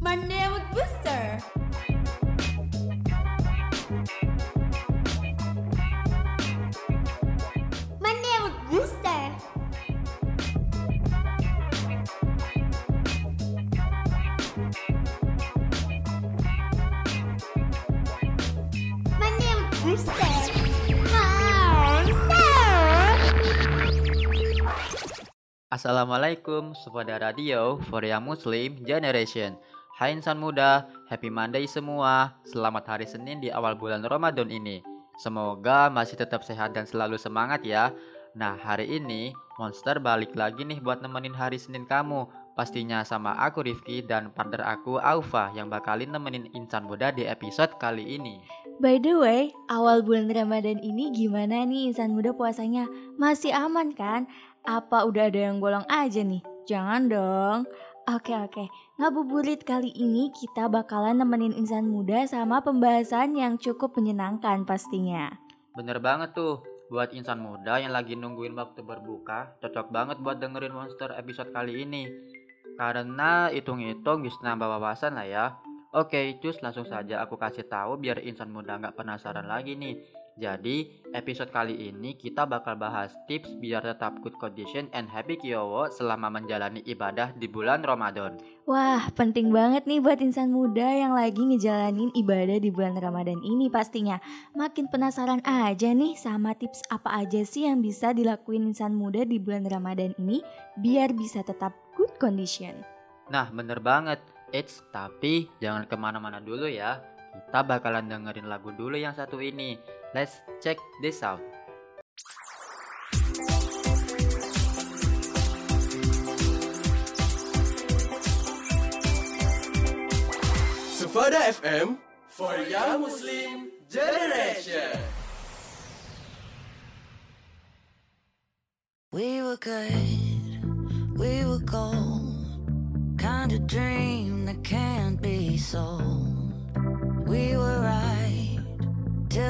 My name is Booster. Assalamualaikum, Sobat Radio for Young Muslim Generation. Hai insan muda, happy Monday semua. Selamat hari Senin di awal bulan Ramadan ini. Semoga masih tetap sehat dan selalu semangat ya. Nah, hari ini Monster balik lagi nih buat nemenin hari Senin kamu. Pastinya sama aku Rifki dan partner aku Aufa yang bakalin nemenin insan muda di episode kali ini. By the way, awal bulan Ramadan ini gimana nih insan muda puasanya? Masih aman kan? Apa udah ada yang bolong aja nih? Jangan dong. Oke oke, ngabuburit kali ini kita bakalan nemenin insan muda sama pembahasan yang cukup menyenangkan pastinya. Bener banget tuh, buat insan muda yang lagi nungguin waktu berbuka, cocok banget buat dengerin Monster episode kali ini. Karena hitung-hitung bisa nambah wawasan lah ya. Oke, cus langsung saja aku kasih tahu biar insan muda nggak penasaran lagi nih. Jadi, episode kali ini kita bakal bahas tips biar tetap good condition and happy kiowo selama menjalani ibadah di bulan Ramadan. Wah, penting banget nih buat insan muda yang lagi ngejalanin ibadah di bulan Ramadan ini pastinya. Makin penasaran aja nih sama tips apa aja sih yang bisa dilakuin insan muda di bulan Ramadan ini biar bisa tetap good condition. Nah, bener banget. Eits, tapi jangan ke mana-mana dulu ya. Kita bakalan dengerin lagu dulu yang satu ini. Let's check this out. Sufada FM for Young Muslim Generation. We were good, we were gold. Kind of dream that can't be sold. We were right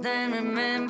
Then remember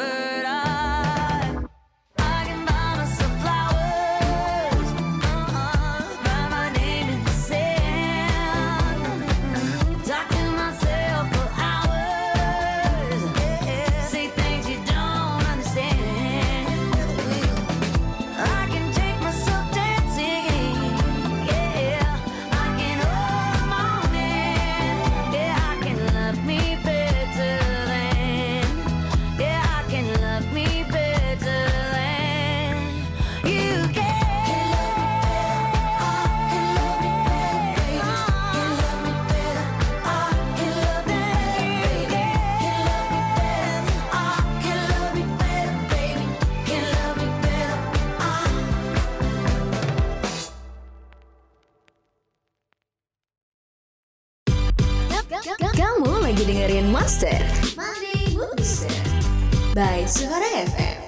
dengerin Monster Monday Mood Booster. by Suara FM.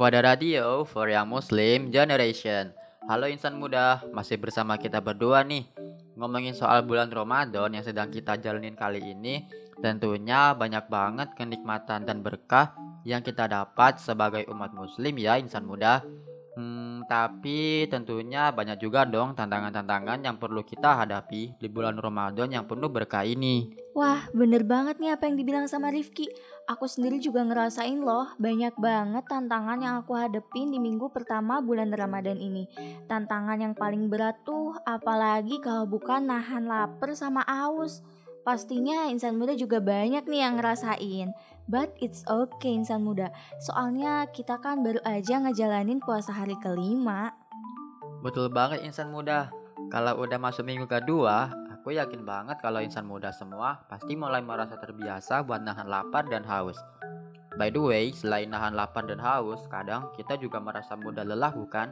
Pada radio for Young Muslim Generation. Halo insan muda, masih bersama kita berdua nih. Ngomongin soal bulan Ramadan yang sedang kita jalanin kali ini, tentunya banyak banget kenikmatan dan berkah yang kita dapat sebagai umat muslim ya insan muda. Tapi tentunya banyak juga dong tantangan-tantangan yang perlu kita hadapi di bulan Ramadan yang penuh berkah ini. Wah, bener banget nih apa yang dibilang sama Rifki. Aku sendiri juga ngerasain loh, banyak banget tantangan yang aku hadepin di minggu pertama bulan Ramadan ini. Tantangan yang paling berat tuh, apalagi kalau bukan nahan lapar sama aus. Pastinya insan muda juga banyak nih yang ngerasain. But it's okay insan muda, soalnya kita kan baru aja ngejalanin puasa hari kelima. Betul banget insan muda. Kalau udah masuk minggu kedua, aku yakin banget kalau insan muda semua pasti mulai merasa terbiasa buat nahan lapar dan haus. By the way, selain nahan lapar dan haus, kadang kita juga merasa mudah lelah bukan?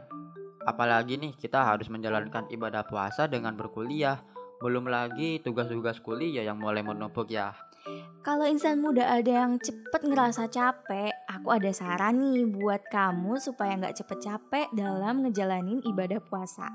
Apalagi nih kita harus menjalankan ibadah puasa dengan berkuliah. Belum lagi tugas-tugas kuliah yang mulai menumpuk ya. Kalau insan muda ada yang cepet ngerasa capek, aku ada saran nih buat kamu supaya nggak cepet capek dalam ngejalanin ibadah puasa.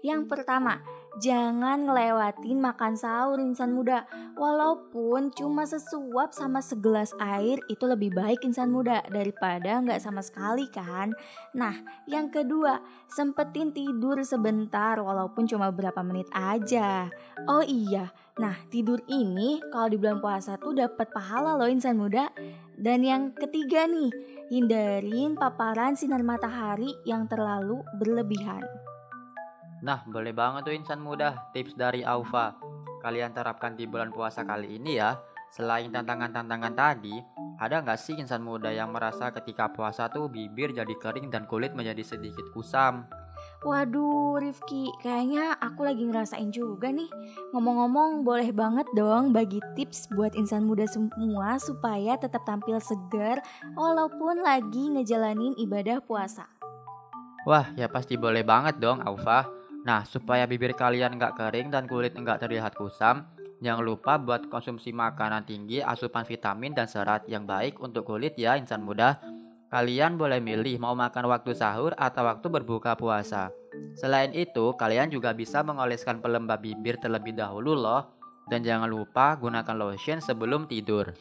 Yang pertama, jangan ngelewatin makan sahur insan muda. Walaupun cuma sesuap sama segelas air itu lebih baik insan muda daripada nggak sama sekali kan. Nah, yang kedua, sempetin tidur sebentar walaupun cuma berapa menit aja. Oh iya, nah tidur ini kalau di bulan puasa tuh dapat pahala loh insan muda. Dan yang ketiga nih, hindarin paparan sinar matahari yang terlalu berlebihan. Nah, boleh banget tuh insan muda, tips dari Aufa. Kalian terapkan di bulan puasa kali ini ya. Selain tantangan-tantangan tadi, ada nggak sih insan muda yang merasa ketika puasa tuh bibir jadi kering dan kulit menjadi sedikit kusam? Waduh Rifki, kayaknya aku lagi ngerasain juga nih. Ngomong-ngomong boleh banget dong bagi tips buat insan muda semua supaya tetap tampil segar walaupun lagi ngejalanin ibadah puasa. Wah, ya pasti boleh banget dong, Aufa. Nah, supaya bibir kalian nggak kering dan kulit nggak terlihat kusam, jangan lupa buat konsumsi makanan tinggi asupan vitamin dan serat yang baik untuk kulit ya insan muda. Kalian boleh milih mau makan waktu sahur atau waktu berbuka puasa. Selain itu, kalian juga bisa mengoleskan pelembab bibir terlebih dahulu loh. Dan jangan lupa gunakan lotion sebelum tidur.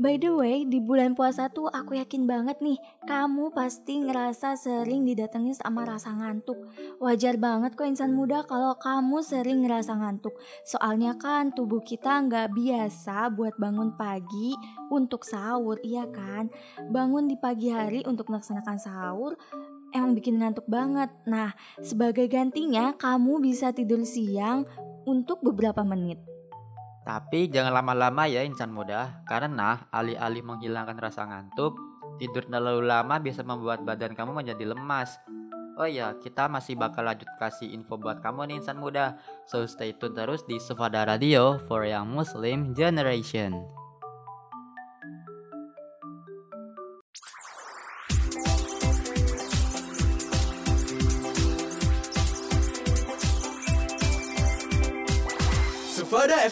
By the way, di bulan puasa tuh aku yakin banget nih, kamu pasti ngerasa sering didatengin sama rasa ngantuk. Wajar banget kok insan muda kalau kamu sering ngerasa ngantuk. Soalnya kan tubuh kita nggak biasa buat bangun pagi untuk sahur, iya kan? Bangun di pagi hari untuk melaksanakan sahur emang bikin ngantuk banget. Nah, sebagai gantinya kamu bisa tidur siang untuk beberapa menit. Tapi jangan lama-lama ya insan muda, karena alih-alih menghilangkan rasa ngantuk, tidur terlalu lama bisa membuat badan kamu menjadi lemas. Oh iya, kita masih bakal lanjut kasih info buat kamu nih insan muda. So stay tune terus di Sufada Radio for Young Muslim Generation.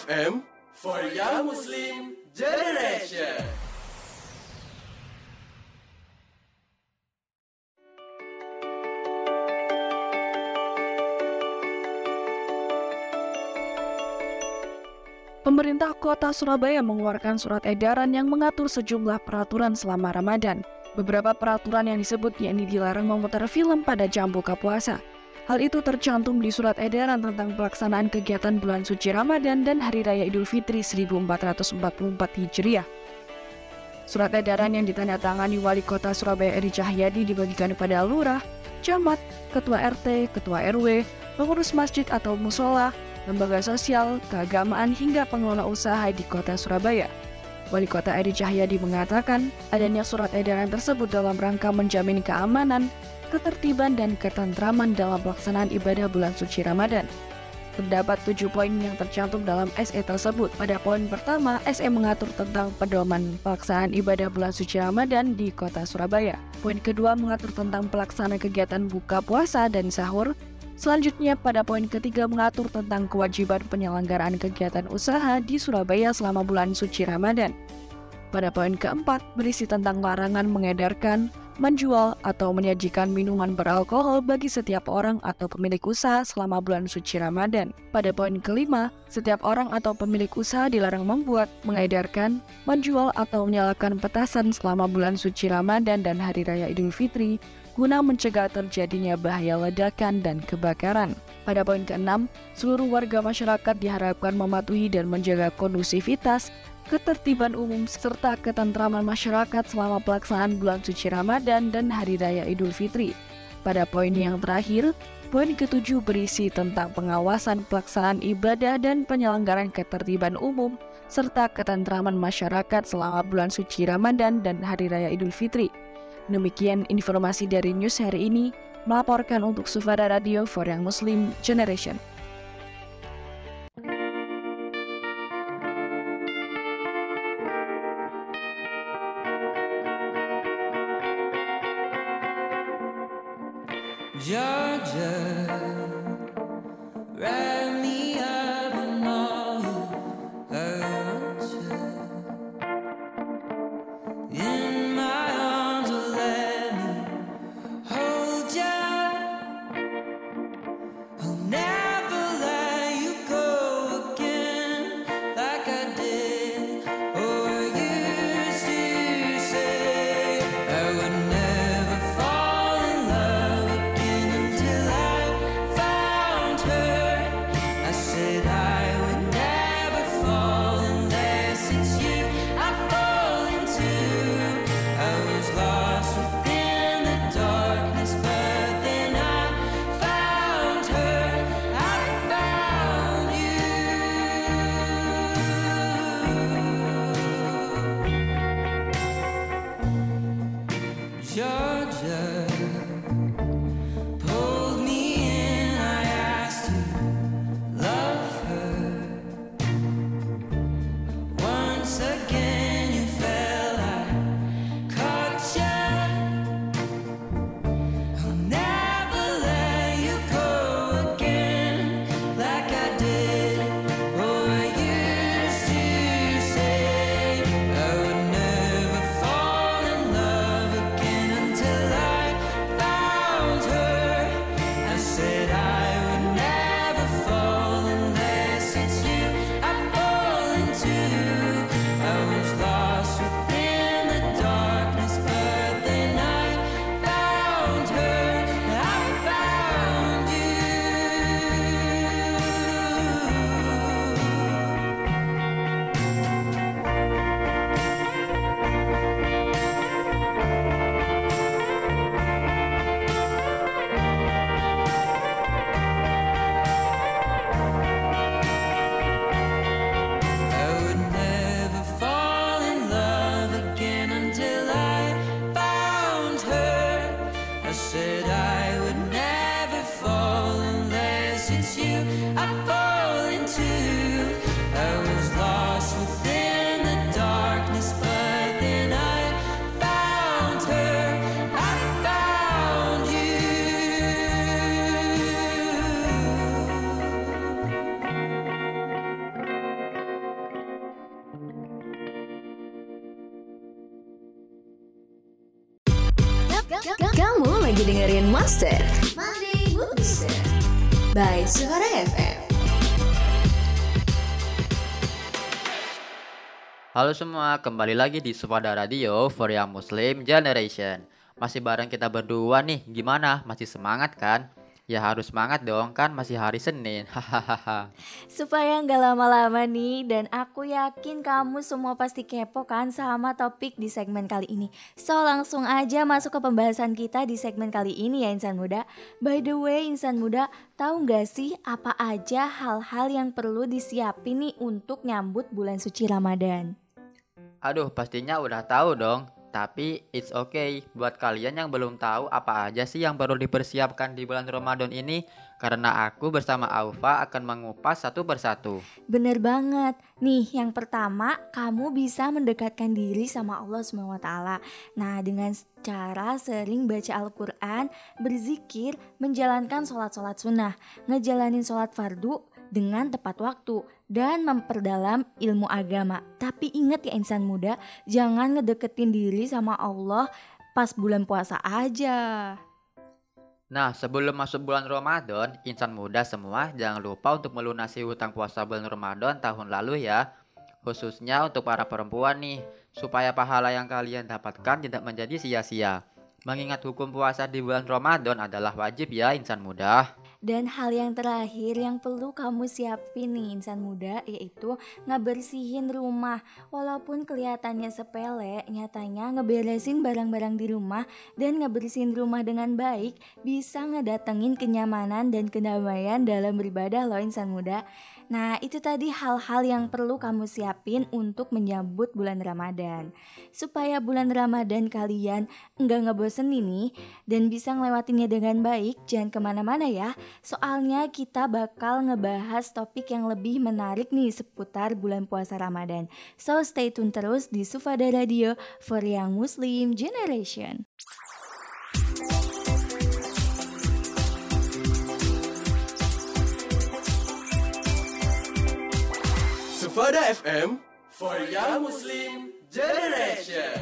FM for Young Muslim Generation. Pemerintah Kota Surabaya mengeluarkan surat edaran yang mengatur sejumlah peraturan selama Ramadan. Beberapa peraturan yang disebut yakni dilarang memutar film pada jam buka puasa. Hal itu tercantum di surat edaran tentang pelaksanaan kegiatan bulan suci Ramadan dan Hari Raya Idul Fitri 1444 Hijriah. Surat edaran yang ditandatangani Wali Kota Surabaya Eri Cahyadi dibagikan kepada lurah, camat, ketua RT, ketua RW, pengurus masjid atau musola, lembaga sosial, keagamaan hingga pengelola usaha di Kota Surabaya. Wali Kota Eri Cahyadi mengatakan, adanya surat edaran tersebut dalam rangka menjamin keamanan, ketertiban dan ketentraman dalam pelaksanaan ibadah bulan suci Ramadan. Terdapat tujuh poin yang tercantum dalam SE tersebut. Pada poin pertama, SE mengatur tentang pedoman pelaksanaan ibadah bulan suci Ramadan di kota Surabaya. Poin kedua mengatur tentang pelaksanaan kegiatan buka puasa dan sahur. Selanjutnya pada poin ketiga mengatur tentang kewajiban penyelenggaraan kegiatan usaha di Surabaya selama bulan suci Ramadan. Pada poin keempat berisi tentang larangan mengedarkan, menjual, atau menyajikan minuman beralkohol bagi setiap orang atau pemilik usaha selama bulan suci Ramadan. Pada poin kelima, setiap orang atau pemilik usaha dilarang membuat, mengedarkan, menjual, atau menyalakan petasan selama bulan suci Ramadan dan Hari Raya Idul Fitri guna mencegah terjadinya bahaya ledakan dan kebakaran. Pada poin keenam, seluruh warga masyarakat diharapkan mematuhi dan menjaga kondusivitas, ketertiban umum, serta ketentraman masyarakat selama pelaksanaan bulan suci Ramadan dan Hari Raya Idul Fitri. Pada poin yang terakhir, poin ketujuh berisi tentang pengawasan pelaksanaan ibadah dan penyelenggaraan ketertiban umum, serta ketentraman masyarakat selama bulan suci Ramadan dan Hari Raya Idul Fitri. Demikian informasi dari news hari ini, melaporkan untuk Sufada Radio for Young Muslim Generation. Yeah. Dengerin Monster Monday Booster. by Suara FM. Halo semua, kembali lagi di Sufada Radio for Young Muslim Generation. Masih bareng kita berdua nih, gimana? Masih semangat kan? Ya harus semangat dong, kan masih hari Senin. Hahaha. Supaya nggak lama-lama nih dan aku yakin kamu semua pasti kepo kan sama topik di segmen kali ini. So langsung aja masuk ke pembahasan kita di segmen kali ini ya insan muda. By the way insan muda, tahu nggak sih apa aja hal-hal yang perlu disiapin nih untuk nyambut bulan suci Ramadan? Aduh, pastinya udah tahu dong. Tapi it's okay buat kalian yang belum tahu apa aja sih yang perlu dipersiapkan di bulan Ramadan ini, karena aku bersama Aufa akan mengupas satu persatu. Bener banget. Nih, yang pertama, kamu bisa mendekatkan diri sama Allah SWT. Nah, dengan cara sering baca Al-Quran, berzikir, menjalankan sholat-sholat sunnah, ngejalanin sholat fardu dengan tepat waktu, dan memperdalam ilmu agama. Tapi ingat ya insan muda, jangan ngedeketin diri sama Allah pas bulan puasa aja. Nah, sebelum masuk bulan Ramadan, insan muda semua jangan lupa untuk melunasi hutang puasa bulan Ramadan tahun lalu ya. Khususnya untuk para perempuan nih, supaya pahala yang kalian dapatkan tidak menjadi sia-sia. Mengingat hukum puasa di bulan Ramadan adalah wajib ya insan muda. Dan hal yang terakhir yang perlu kamu siapin nih insan muda yaitu ngebersihin rumah. Walaupun kelihatannya sepele, nyatanya ngeberesin barang-barang di rumah dan ngebersihin rumah dengan baik bisa ngedatengin kenyamanan dan kedamaian dalam beribadah loh insan muda. Nah, itu tadi hal-hal yang perlu kamu siapin untuk menyambut bulan Ramadan. Supaya bulan Ramadan kalian enggak ngebosen ini dan bisa ngelewatinnya dengan baik, jangan ke mana-mana ya. Soalnya kita bakal ngebahas topik yang lebih menarik nih seputar bulan puasa Ramadan. So stay tune terus di Sufada Radio for Young Muslim Generation. Sufada FM for Young Muslim Generation.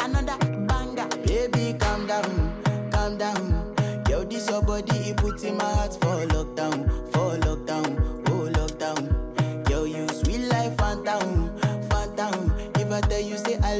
another banger. Baby, calm down, calm down. Body, it puts in my heart for lockdown, for lockdown, oh lockdown. Yo, you sweet life, phantom, phantom. If I tell you say I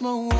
mais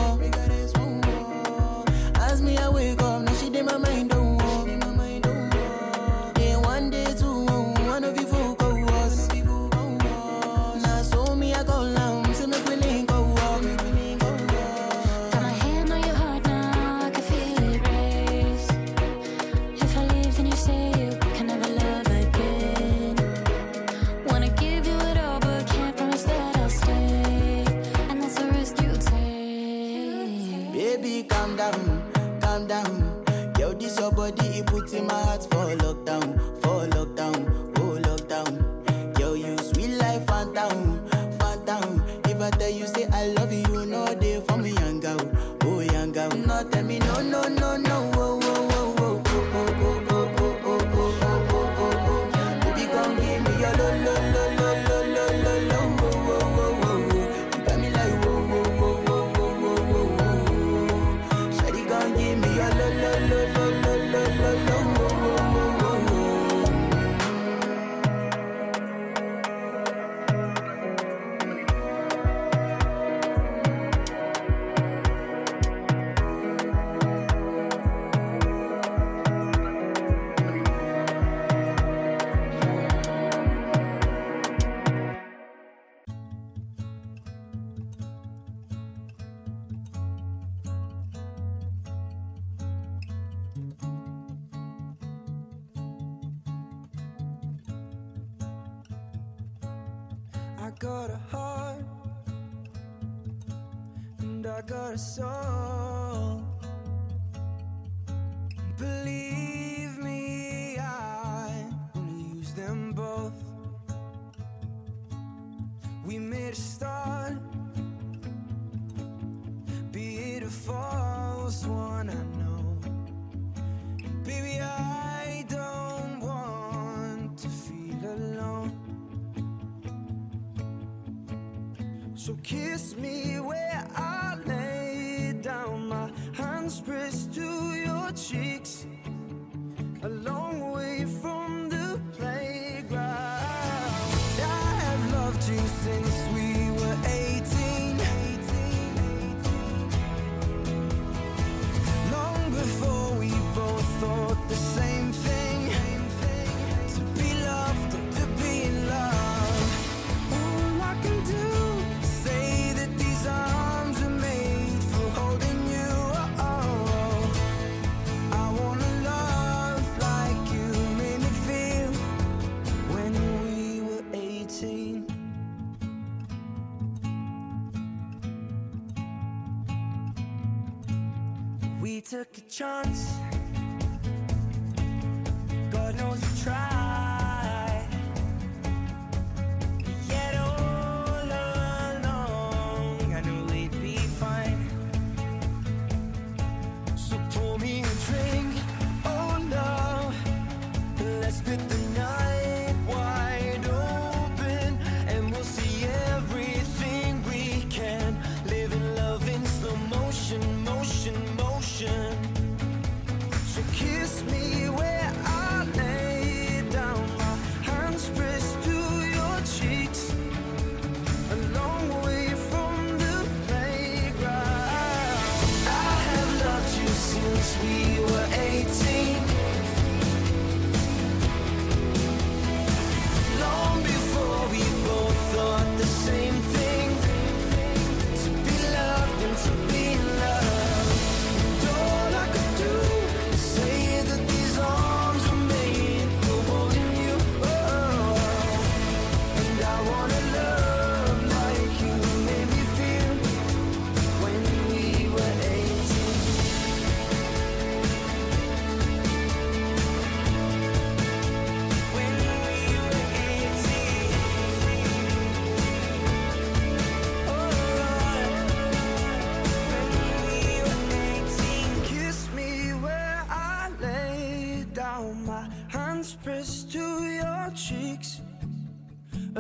cheeks chance.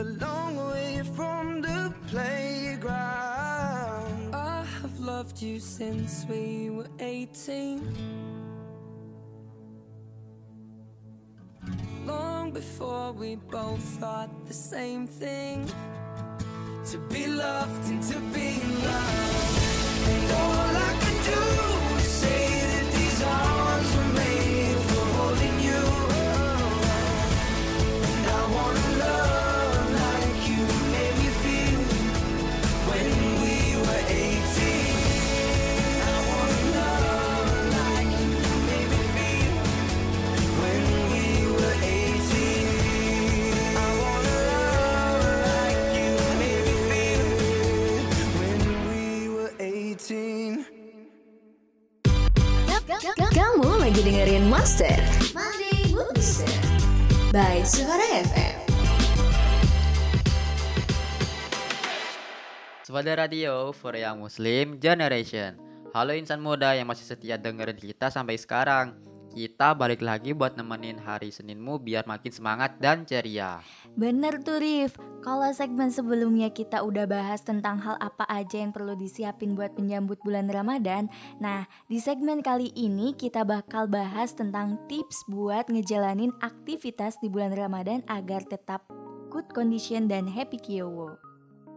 a long way from the playground. I have loved you since we were 18. Long before we both thought the same thing. To be loved and to be loved. And all I can do. Lagi dengerin Master. Monday By Suara FM Suara Radio for Young Muslim Generation. Halo insan muda yang masih setia dengerin kita sampai sekarang. Kita balik lagi buat nemenin hari Seninmu biar makin semangat dan ceria. Bener tuh Rif, kalau segmen sebelumnya kita udah bahas tentang hal apa aja yang perlu disiapin buat menyambut bulan Ramadan Nah, di segmen kali ini kita bakal bahas tentang tips buat ngejalanin aktivitas di bulan Ramadan agar tetap good condition dan happy kiowo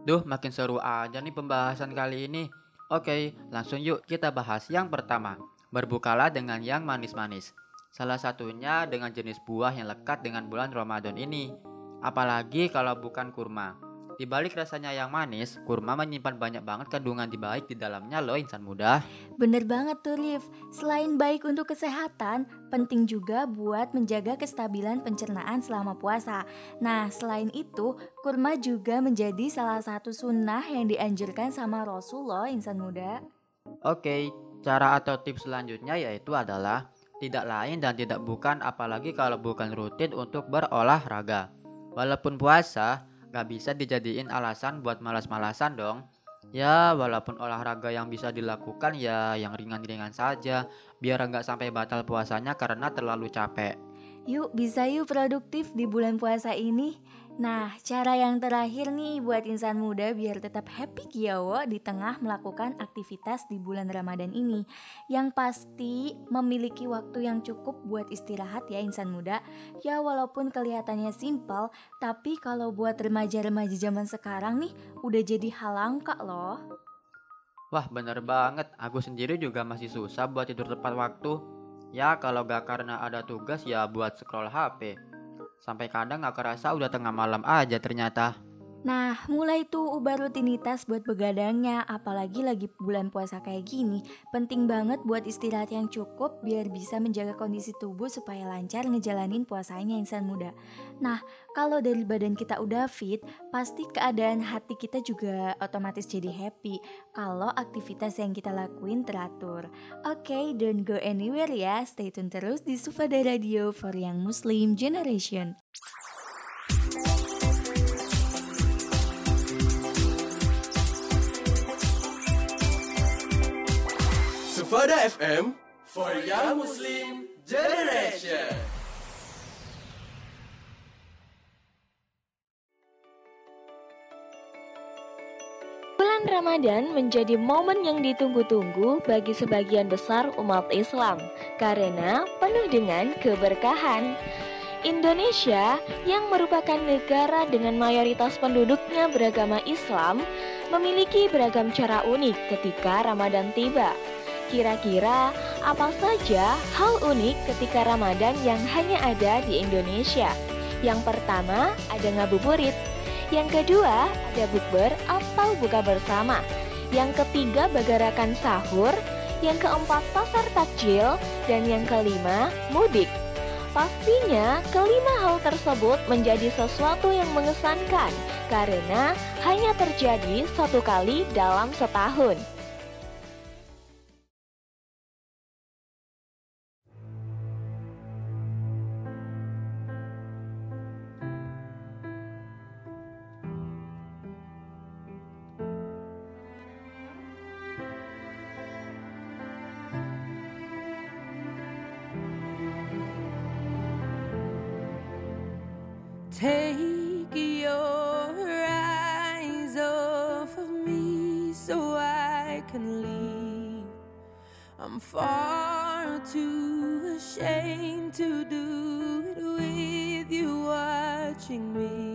Duh, makin seru aja nih pembahasan kali ini. Oke, langsung yuk kita bahas yang pertama. Berbukalah dengan yang manis-manis. Salah satunya dengan jenis buah yang lekat dengan bulan Ramadan ini. Apalagi kalau bukan kurma. Di balik rasanya yang manis, kurma menyimpan banyak banget kandungan di baik di dalamnya loh insan muda. Bener banget tuh Rif. Selain baik untuk kesehatan, penting juga buat menjaga kestabilan pencernaan selama puasa. Nah, selain itu, kurma juga menjadi salah satu sunnah yang dianjurkan sama Rasulullah insan muda. Oke, cara atau tips selanjutnya yaitu adalah tidak lain dan tidak bukan apalagi kalau bukan rutin untuk berolahraga. Walaupun puasa, gak bisa dijadiin alasan buat malas-malasan dong. Ya, walaupun olahraga yang bisa dilakukan ya yang ringan-ringan saja, biar nggak sampai batal puasanya karena terlalu capek. Yuk, bisa yuk produktif di bulan puasa ini. Nah, cara yang terakhir nih buat insan muda biar tetap happy kiawo di tengah melakukan aktivitas di bulan Ramadan ini. Yang pasti memiliki waktu yang cukup buat istirahat ya insan muda. Ya walaupun kelihatannya simpel, tapi kalau buat remaja-remaja zaman sekarang nih udah jadi hal langka loh. Wah, bener banget. Aku sendiri juga masih susah buat tidur tepat waktu. Ya, kalau gak karena ada tugas ya buat scroll HP. Sampai kadang gak kerasa udah tengah malam aja ternyata. Nah, mulai tuh ubah rutinitas buat begadangnya, apalagi lagi bulan puasa kayak gini. Penting banget buat istirahat yang cukup biar bisa menjaga kondisi tubuh supaya lancar ngejalanin puasanya insan muda. Nah, kalau dari badan kita udah fit, pasti keadaan hati kita juga otomatis jadi happy kalau aktivitas yang kita lakuin teratur. Oke, okay, don't go anywhere ya. Stay tune terus di Sufada Radio for Young Muslim Generation. FM for Young Muslim Generation. Bulan Ramadan menjadi momen yang ditunggu-tunggu bagi sebagian besar umat Islam karena penuh dengan keberkahan. Indonesia yang merupakan negara dengan mayoritas penduduknya beragama Islam memiliki beragam cara unik ketika Ramadan tiba. Kira-kira apa saja hal unik ketika Ramadan yang hanya ada di Indonesia? Yang pertama ada ngabuburit, yang kedua ada bukber atau buka bersama, yang ketiga bagarakan sahur, yang keempat pasar takjil, dan yang kelima mudik. Pastinya, kelima hal tersebut menjadi sesuatu yang mengesankan karena hanya terjadi satu kali dalam setahun. Watching me.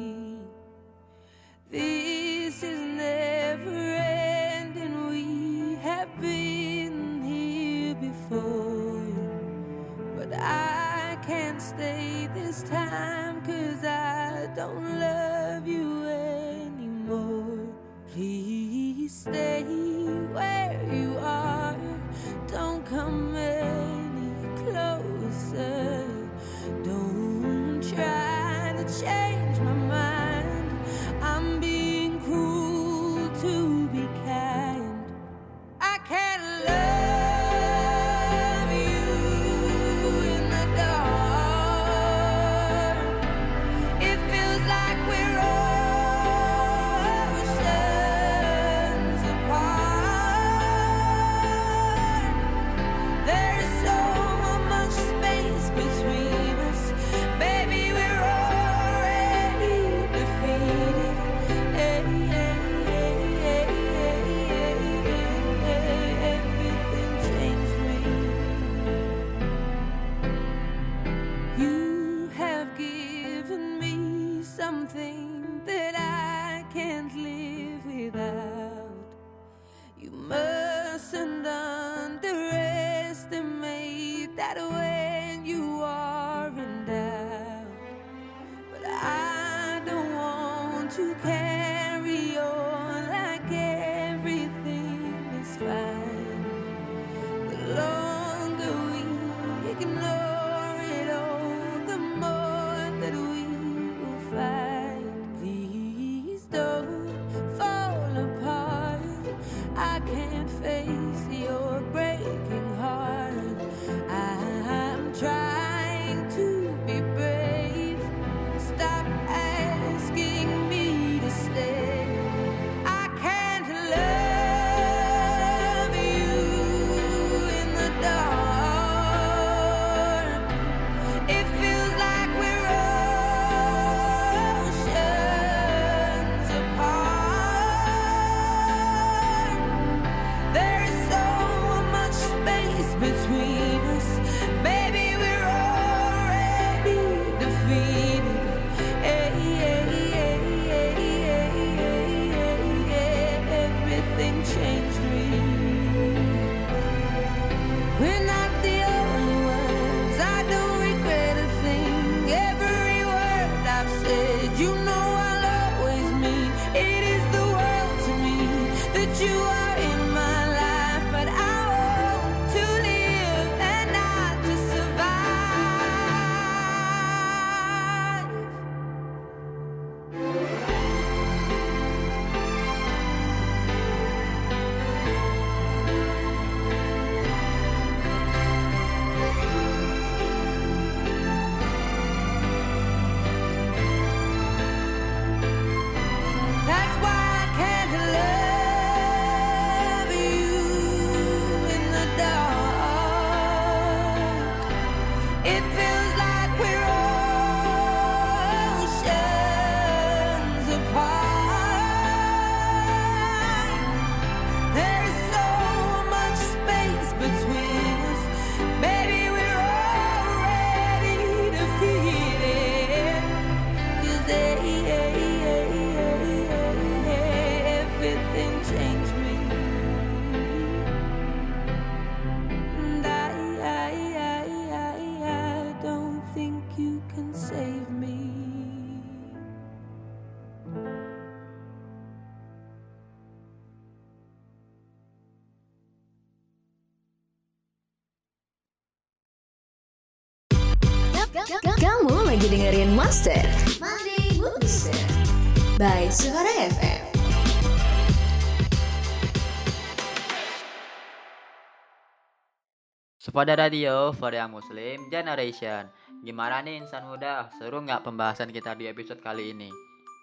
Sepada radio for yang muslim generation Gimana nih insan muda? Seru nggak pembahasan kita di episode kali ini?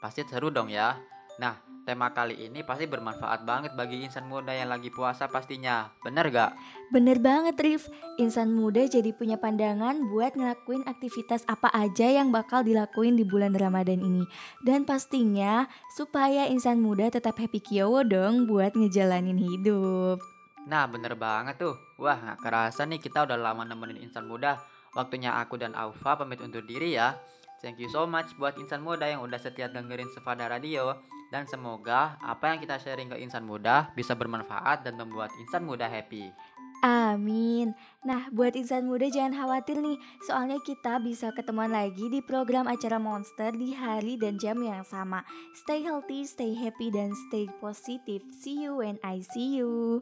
Pasti seru dong ya Nah, tema kali ini pasti bermanfaat banget bagi insan muda yang lagi puasa pastinya Bener gak? Bener banget Rif, insan muda jadi punya pandangan buat ngelakuin aktivitas apa aja yang bakal dilakuin di bulan Ramadan ini. Dan pastinya supaya insan muda tetap happy kiowo dong buat ngejalanin hidup. Nah bener banget tuh Wah gak kerasa nih kita udah lama nemenin insan muda Waktunya aku dan Aufa pamit undur diri ya Thank you so much buat insan muda yang udah setia dengerin Sefada Radio Dan semoga apa yang kita sharing ke insan muda bisa bermanfaat dan membuat insan muda happy Amin. Nah, buat insan muda jangan khawatir nih, soalnya kita bisa ketemuan lagi di program acara Monster di hari dan jam yang sama. Stay healthy, stay happy, dan stay positive. See you when I see you.